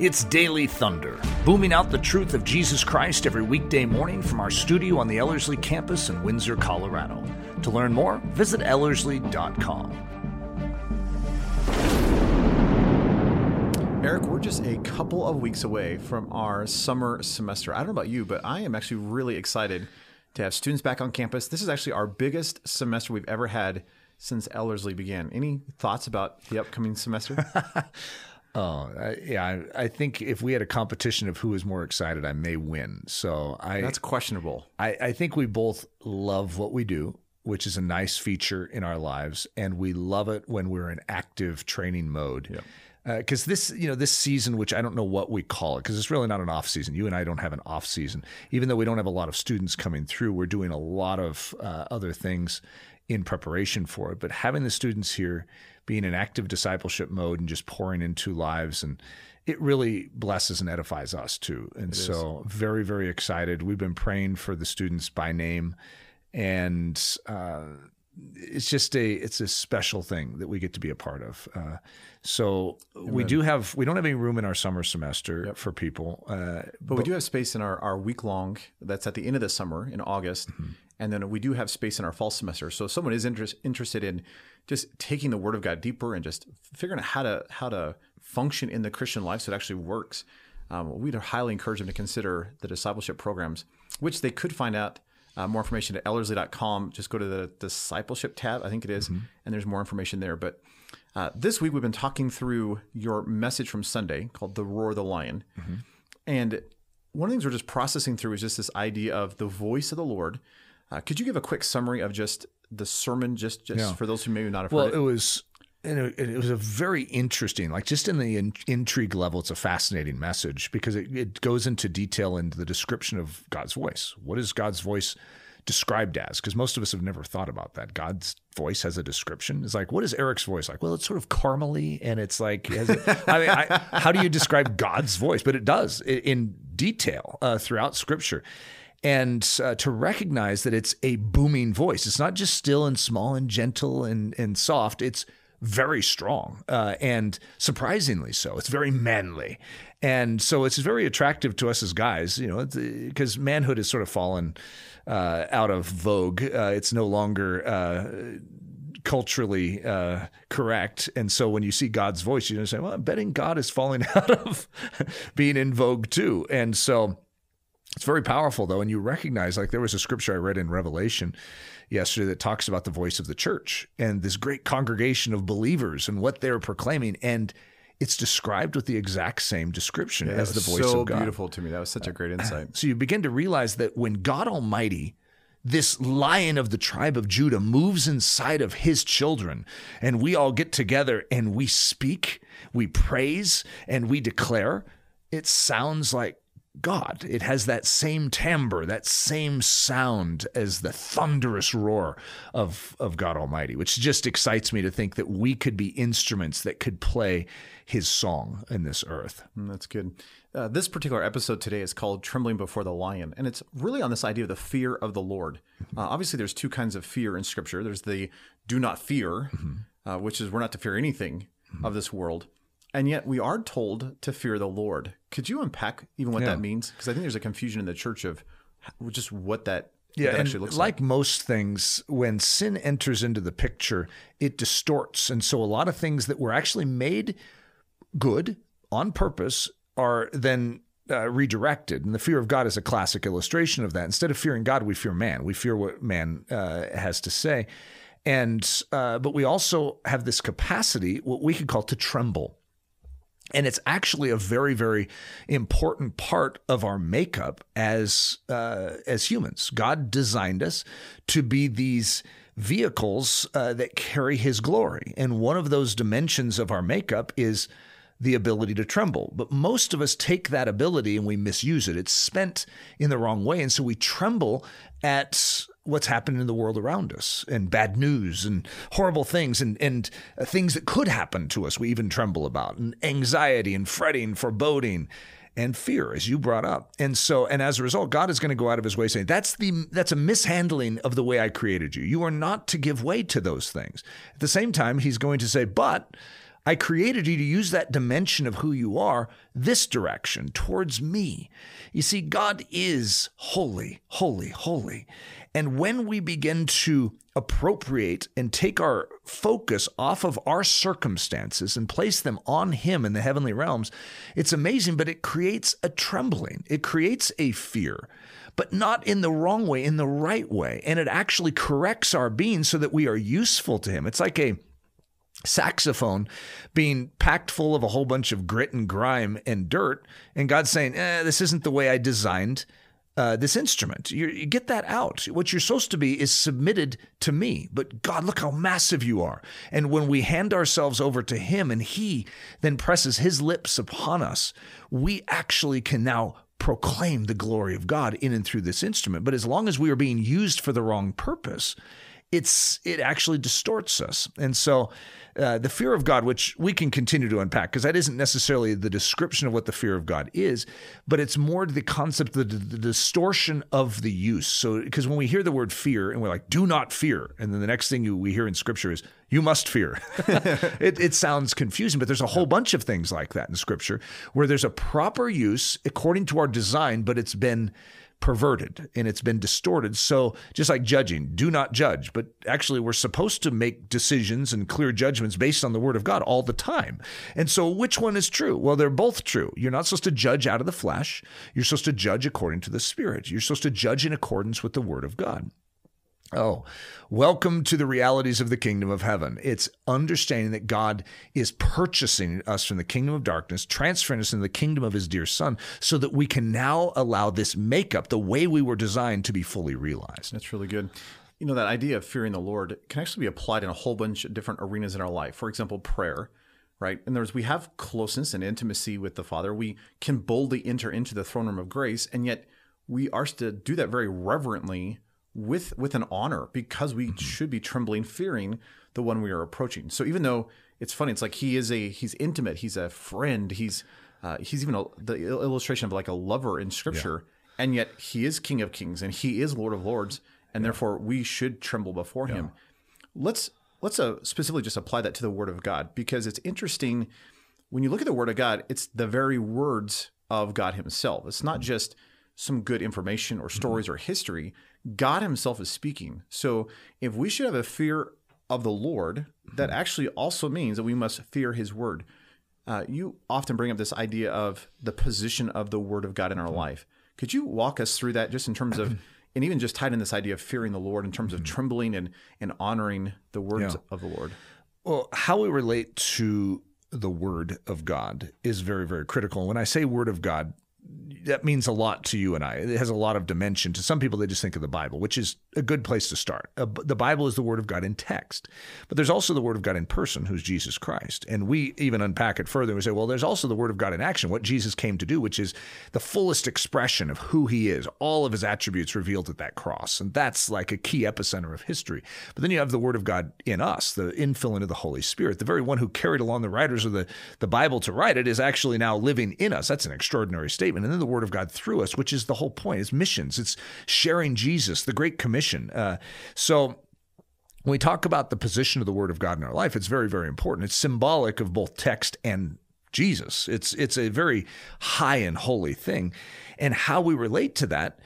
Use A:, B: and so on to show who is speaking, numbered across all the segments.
A: It's Daily Thunder, booming out the truth of Jesus Christ every weekday morning from our studio on the Ellerslie campus in Windsor, Colorado. To learn more, visit Ellerslie.com.
B: Eric, we're just a couple of weeks away from our summer semester. I don't know about you, but I am actually really excited to have students back on campus. This is actually our biggest semester we've ever had since Ellerslie began. Any thoughts about the upcoming semester?
A: Oh, I, yeah. I, I think if we had a competition of who is more excited, I may win. So I
B: That's questionable.
A: I, I think we both love what we do, which is a nice feature in our lives, and we love it when we're in active training mode. Because this, you know, this season, which I don't know what we call it, because it's really not an off season. You and I don't have an off season, even though we don't have a lot of students coming through. We're doing a lot of uh, other things in preparation for it. But having the students here, being in active discipleship mode, and just pouring into lives and it really blesses and edifies us too. And so, very, very excited. We've been praying for the students by name, and uh, it's just a it's a special thing that we get to be a part of. Uh, so we do have we don't have any room in our summer semester for people, uh,
B: But we do have space in our, our week long, that's at the end of the summer in August. And then we do have space in our fall semester. So if someone is interest, interested in just taking the word of God deeper and just figuring out how to how to function in the Christian life so it actually works, um, we'd highly encourage them to consider the discipleship programs, which they could find out uh, more information at ellerslie.com. Just go to the discipleship tab, I think it is, and there's more information there. But uh, this week we've been talking through your message from Sunday called "The Roar of the Lion," and one of the things we're just processing through is just this idea of the voice of the Lord. Uh, could you give a quick summary of just the sermon, just just
A: Yeah.
B: for those who maybe not have
A: Well,
B: heard
A: it
B: it?
A: was and it, it was a very interesting, like just in the in, intrigue level, it's a fascinating message because it, it goes into detail into the description of God's voice. What is God's voice described as? Because most of us have never thought about that. God's voice has a description. It's like, what is Eric's voice like? Well, it's sort of caramely, and it's like, a, I mean, I, how do you describe God's voice? But it does in detail uh, throughout Scripture and uh, to recognize that it's a booming voice. It's not just still and small and gentle and, and soft. It's very strong uh, and surprisingly so. It's very manly. And so it's very attractive to us as guys, you know, because manhood has sort of fallen uh, out of vogue. Uh, it's no longer uh, culturally uh, correct. And so when you see God's voice, you say, well, I'm betting God is falling out of being in vogue too. And so it's very powerful though, and you recognize like there was a scripture I read in Revelation yesterday that talks about the voice of the church and this great congregation of believers and what they're proclaiming, and it's described with the exact same description
B: That
A: as the voice
B: so
A: of God.
B: So beautiful to me. That was such a great insight.
A: So you begin to realize that when God Almighty, this lion of the tribe of Judah, moves inside of his children, and we all get together and we speak, we praise, and we declare, it sounds like God. It has that same timbre, that same sound as the thunderous roar of, of God Almighty, which just excites me to think that we could be instruments that could play his song in this earth.
B: Mm, That's good. Uh, this particular episode today is called Trembling Before the Lion, and it's really on this idea of the fear of the Lord. Uh, obviously, there's two kinds of fear in Scripture there's the do not fear, uh, which is we're not to fear anything of this world. And yet, we are told to fear the Lord. Could you unpack even what
A: Yeah.
B: that means? Because I think there's a confusion in the church of just what that,
A: Yeah,
B: that
A: and
B: actually looks
A: like,
B: like.
A: most things, when sin enters into the picture, it distorts. And so a lot of things that were actually made good on purpose are then uh, redirected. And the fear of God is a classic illustration of that. Instead of fearing God, we fear man. We fear what man uh, has to say. And uh, but we also have this capacity, what we could call to tremble. And it's actually a very, very important part of our makeup as uh, as humans. God designed us to be these vehicles uh, that carry His glory, and one of those dimensions of our makeup is the ability to tremble. But most of us take that ability and we misuse it. It's spent in the wrong way, and so we tremble at what's happening in the world around us and bad news and horrible things and, and things that could happen to us we even tremble about and anxiety and fretting foreboding and fear as you brought up. And so and as a result god is going to go out of his way saying that's the that's a mishandling of the way i created you. You are not to give way to those things. At the same time he's going to say but I created you to use that dimension of who you are this direction towards me. You see, God is holy, holy, holy. And when we begin to appropriate and take our focus off of our circumstances and place them on Him in the heavenly realms, it's amazing, but it creates a trembling. It creates a fear, but not in the wrong way, in the right way. And it actually corrects our being so that we are useful to Him. It's like a saxophone being packed full of a whole bunch of grit and grime and dirt, and God saying, eh, This isn't the way I designed uh, this instrument. You, you, get that out. What you're supposed to be is submitted to me. But God, look how massive you are. And when we hand ourselves over to Him and He then presses His lips upon us, we actually can now proclaim the glory of God in and through this instrument. But as long as we are being used for the wrong purpose, it's it actually distorts us. And so uh, the fear of God, which we can continue to unpack, because that isn't necessarily the description of what the fear of God is, but it's more the concept of the, the distortion of the use. So, because when we hear the word fear and we're like, do not fear, and then the next thing you, we hear in scripture is, you must fear. it, it sounds confusing, but there's a whole bunch of things like that in scripture where there's a proper use according to our design, but it's been perverted and it's been distorted. So, just like judging, do not judge. But actually, we're supposed to make decisions and clear judgments based on the word of God all the time. And so, which one is true? Well, they're both true. You're not supposed to judge out of the flesh, you're supposed to judge according to the spirit. You're supposed to judge in accordance with the word of God. Oh, welcome to the realities of the kingdom of heaven. It's understanding that God is purchasing us from the kingdom of darkness, transferring us into the kingdom of his dear son, so that we can now allow this makeup, the way we were designed, to be fully realized.
B: That's really good. You know, that idea of fearing the Lord can actually be applied in a whole bunch of different arenas in our life. For example, prayer, right? In other words, we have closeness and intimacy with the Father. We can boldly enter into the throne room of grace, and yet we are to do that very reverently with with an honor because we mm-hmm. should be trembling fearing the one we are approaching so even though it's funny it's like he is a he's intimate he's a friend he's uh, he's even a, the illustration of like a lover in scripture yeah. and yet he is king of kings and he is lord of lords and yeah. therefore we should tremble before yeah. him let's let's uh, specifically just apply that to the word of god because it's interesting when you look at the word of god it's the very words of god himself it's not just some good information or mm-hmm. stories mm-hmm. or history God Himself is speaking. So if we should have a fear of the Lord, that mm-hmm. actually also means that we must fear His word. Uh, you often bring up this idea of the position of the Word of God in our mm-hmm. life. Could you walk us through that just in terms of, and even just tied in this idea of fearing the Lord in terms of mm-hmm. trembling and, and honoring the words yeah. of the Lord?
A: Well, how we relate to the Word of God is very, very critical. When I say Word of God, that means a lot to you and I. It has a lot of dimension. To some people, they just think of the Bible, which is a good place to start. Uh, the Bible is the Word of God in text, but there's also the Word of God in person, who's Jesus Christ. And we even unpack it further. We say, well, there's also the Word of God in action, what Jesus came to do, which is the fullest expression of who He is, all of His attributes revealed at that cross. And that's like a key epicenter of history. But then you have the Word of God in us, the infilling of the Holy Spirit. The very one who carried along the writers of the, the Bible to write it is actually now living in us. That's an extraordinary statement. And then the Word of God through us, which is the whole point. It's missions, it's sharing Jesus, the Great Commission. Uh, so, when we talk about the position of the Word of God in our life, it's very, very important. It's symbolic of both text and Jesus. It's it's a very high and holy thing, and how we relate to that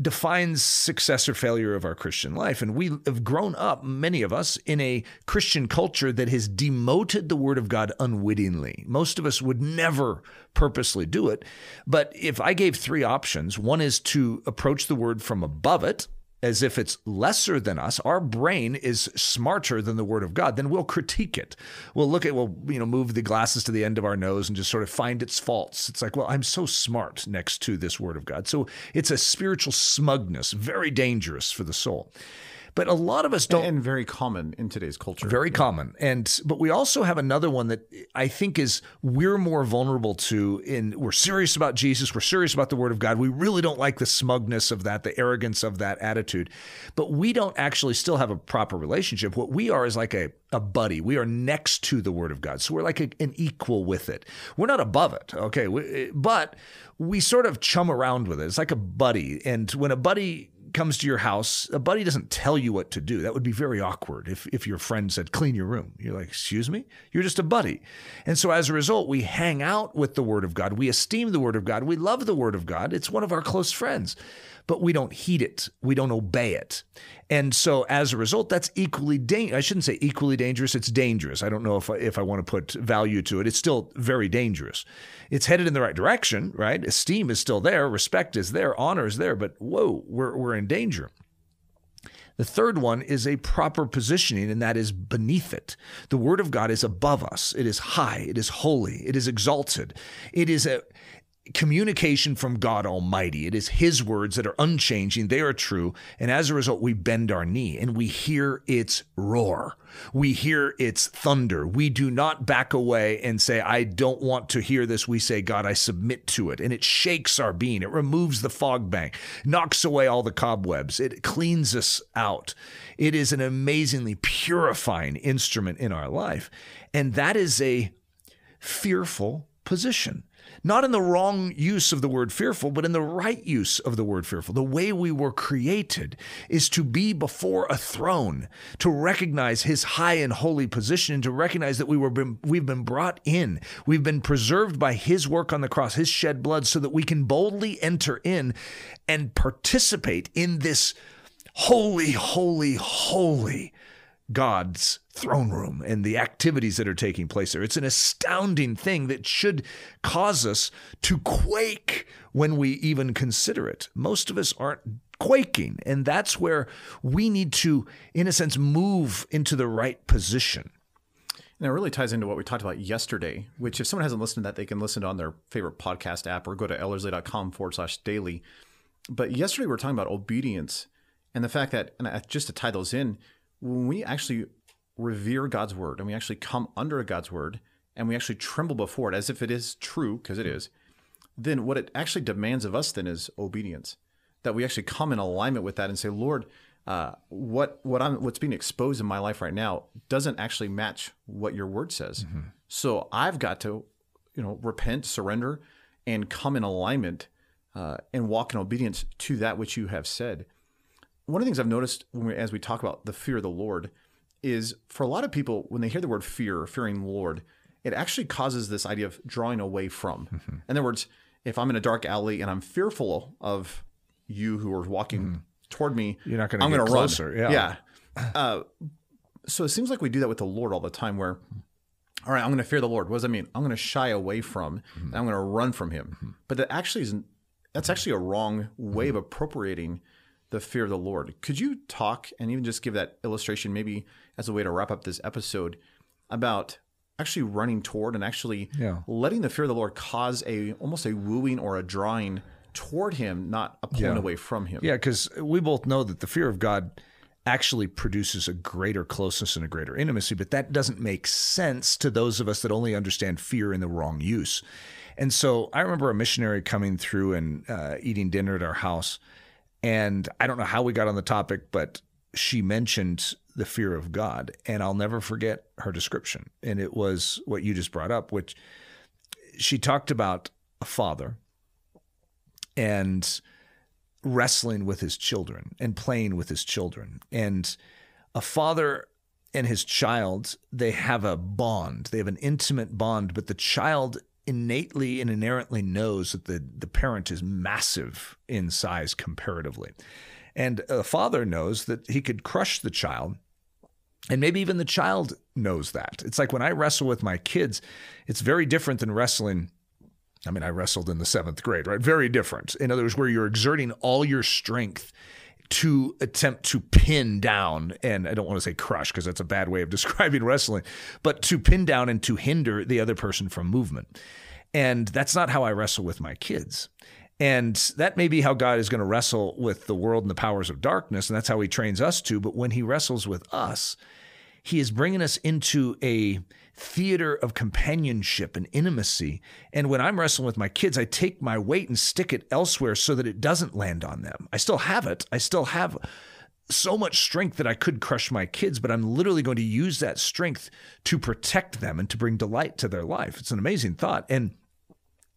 A: defines success or failure of our Christian life. And we have grown up, many of us, in a Christian culture that has demoted the Word of God unwittingly. Most of us would never purposely do it. But if I gave three options, one is to approach the Word from above it, as if it's lesser than us, our brain is smarter than the word of God, then we'll critique it. We'll look at, we'll, you know, move the glasses to the end of our nose and just sort of find its faults. It's like, well, I'm so smart next to this word of God. So it's a spiritual smugness, very dangerous for the soul. But a lot of us don't.
B: And very common in today's culture.
A: Very yeah. common. And, but we also have another one that I think is we're more vulnerable to in we're serious about Jesus. We're serious about the word of God. We really don't like the smugness of that, the arrogance of that attitude. But we don't actually still have a proper relationship. What we are is like a, a buddy. We are next to the word of God. So we're like a, an equal with it. We're not above it. Okay. We, eh, but we sort of chum around with it. It's like a buddy. And when a buddy comes to your house, a buddy doesn't tell you what to do. That would be very awkward if, if your friend said, clean your room. You're like, excuse me? You're just a buddy. And so as a result, we hang out with the Word of God. We esteem the Word of God. We love the Word of God. It's one of our close friends but we don't heed it. We don't obey it. And so as a result, that's equally dangerous. I shouldn't say equally dangerous. It's dangerous. I don't know if I, if I want to put value to it. It's still very dangerous. It's headed in the right direction, right? Esteem is still there. Respect is there. Honor is there. But whoa, we're, we're in danger. The third one is a proper positioning, and that is beneath it. The Word of God is above us. It is high. It is holy. It is exalted. It is a communication from God Almighty. It is His words that are unchanging, they are true. And as a result, we bend our knee and we hear its roar. We hear its thunder. We do not back away and say, I don't want to hear this. We say, God, I submit to it. And it shakes our being. It removes the fog bank, knocks away all the cobwebs. It cleans us out. It is an amazingly purifying instrument in our life. And that is a fearful position not in the wrong use of the word fearful, but in the right use of the word fearful. The way we were created is to be before a throne, to recognize his high and holy position, and to recognize that we were been, we've been brought in. We've been preserved by his work on the cross, his shed blood, so that we can boldly enter in and participate in this holy, holy, holy God's throne room and the activities that are taking place there. It's an astounding thing that should cause us to quake when we even consider it. Most of us aren't quaking, and that's where we need to, in a sense, move into the right position.
B: And it really ties into what we talked about yesterday, which if someone hasn't listened to that, they can listen to on their favorite podcast app or go to ellerslie.com forward slash daily. But yesterday we were talking about obedience and the fact that, and just to tie those in, when we actually revere God's word and we actually come under God's word and we actually tremble before it as if it is true, because it is, then what it actually demands of us then is obedience. That we actually come in alignment with that and say, Lord, uh, what what I'm what's being exposed in my life right now doesn't actually match what your word says. Mm-hmm. So I've got to, you know, repent, surrender, and come in alignment uh, and walk in obedience to that which you have said one of the things I've noticed we, as we talk about the fear of the Lord is for a lot of people, when they hear the word fear, fearing the Lord, it actually causes this idea of drawing away from. Mm-hmm. In other words, if I'm in a dark alley and I'm fearful of you who are walking mm-hmm. toward me,
A: you're not going to get closer.
B: Run. Yeah. yeah. Uh, so it seems like we do that with the Lord all the time where, all right, I'm going to fear the Lord. What does that mean? I'm going to shy away from, mm-hmm. I'm going to run from him. Mm-hmm. But that actually is, that's actually a wrong way of mm-hmm. appropriating the fear of the Lord. Could you talk and even just give that illustration, maybe as a way to wrap up this episode, about actually running toward and actually yeah. letting the fear of the Lord cause a almost a wooing or a drawing toward Him, not a pulling yeah. away from Him?
A: Yeah, because we both know that the fear of God actually produces a greater closeness and a greater intimacy, but that doesn't make sense to those of us that only understand fear in the wrong use. And so I remember a missionary coming through and uh, eating dinner at our house and I don't know how we got on the topic, but she mentioned the fear of God. And I'll never forget her description. And it was what you just brought up, which she talked about a father and wrestling with his children and playing with his children. And a father and his child, they have a bond, they have an intimate bond, but the child innately and inherently knows that the, the parent is massive in size comparatively. And a father knows that he could crush the child. And maybe even the child knows that. It's like when I wrestle with my kids, it's very different than wrestling. I mean, I wrestled in the seventh grade, right? Very different. In other words, where you're exerting all your strength to attempt to pin down, and I don't want to say crush because that's a bad way of describing wrestling, but to pin down and to hinder the other person from movement. And that's not how I wrestle with my kids. And that may be how God is going to wrestle with the world and the powers of darkness. And that's how he trains us to. But when he wrestles with us, he is bringing us into a theater of companionship and intimacy. And when I'm wrestling with my kids, I take my weight and stick it elsewhere so that it doesn't land on them. I still have it. I still have so much strength that I could crush my kids, but I'm literally going to use that strength to protect them and to bring delight to their life. It's an amazing thought. And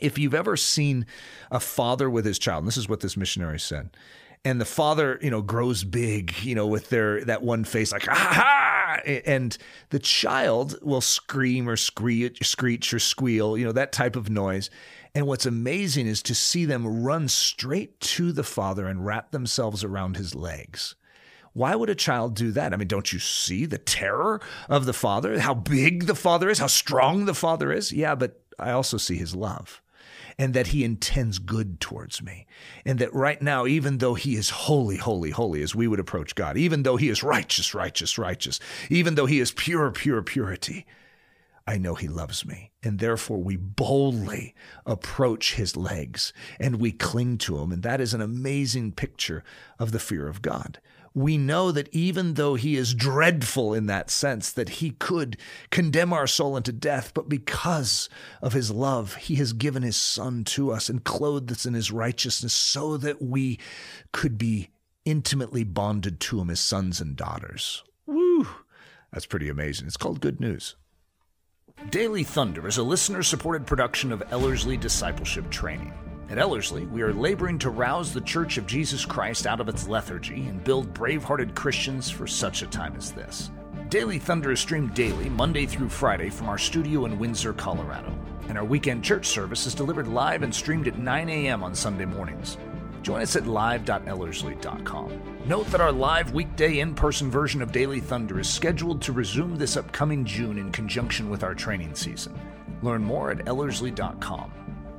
A: if you've ever seen a father with his child, and this is what this missionary said, and the father, you know, grows big, you know, with their that one face like ah, ha, and the child will scream or screech, or squeal, you know, that type of noise. And what's amazing is to see them run straight to the father and wrap themselves around his legs. Why would a child do that? I mean, don't you see the terror of the father? How big the father is, how strong the father is? Yeah, but I also see his love and that he intends good towards me. And that right now, even though he is holy, holy, holy, as we would approach God, even though he is righteous, righteous, righteous, even though he is pure, pure, purity, I know he loves me. And therefore, we boldly approach his legs and we cling to him. And that is an amazing picture of the fear of God we know that even though he is dreadful in that sense, that he could condemn our soul into death, but because of his love, he has given his son to us and clothed us in his righteousness so that we could be intimately bonded to him as sons and daughters. Woo! That's pretty amazing. It's called Good News. Daily Thunder is a listener supported production of Ellerslie Discipleship Training. At Ellerslie, we are laboring to rouse the Church of Jesus Christ out of its lethargy and build brave hearted Christians for such a time as this. Daily Thunder is streamed daily, Monday through Friday, from our studio in Windsor, Colorado. And our weekend church service is delivered live and streamed at 9 a.m. on Sunday mornings. Join us at live.ellerslie.com. Note that our live weekday in person version of Daily Thunder is scheduled to resume this upcoming June in conjunction with our training season. Learn more at ellerslie.com.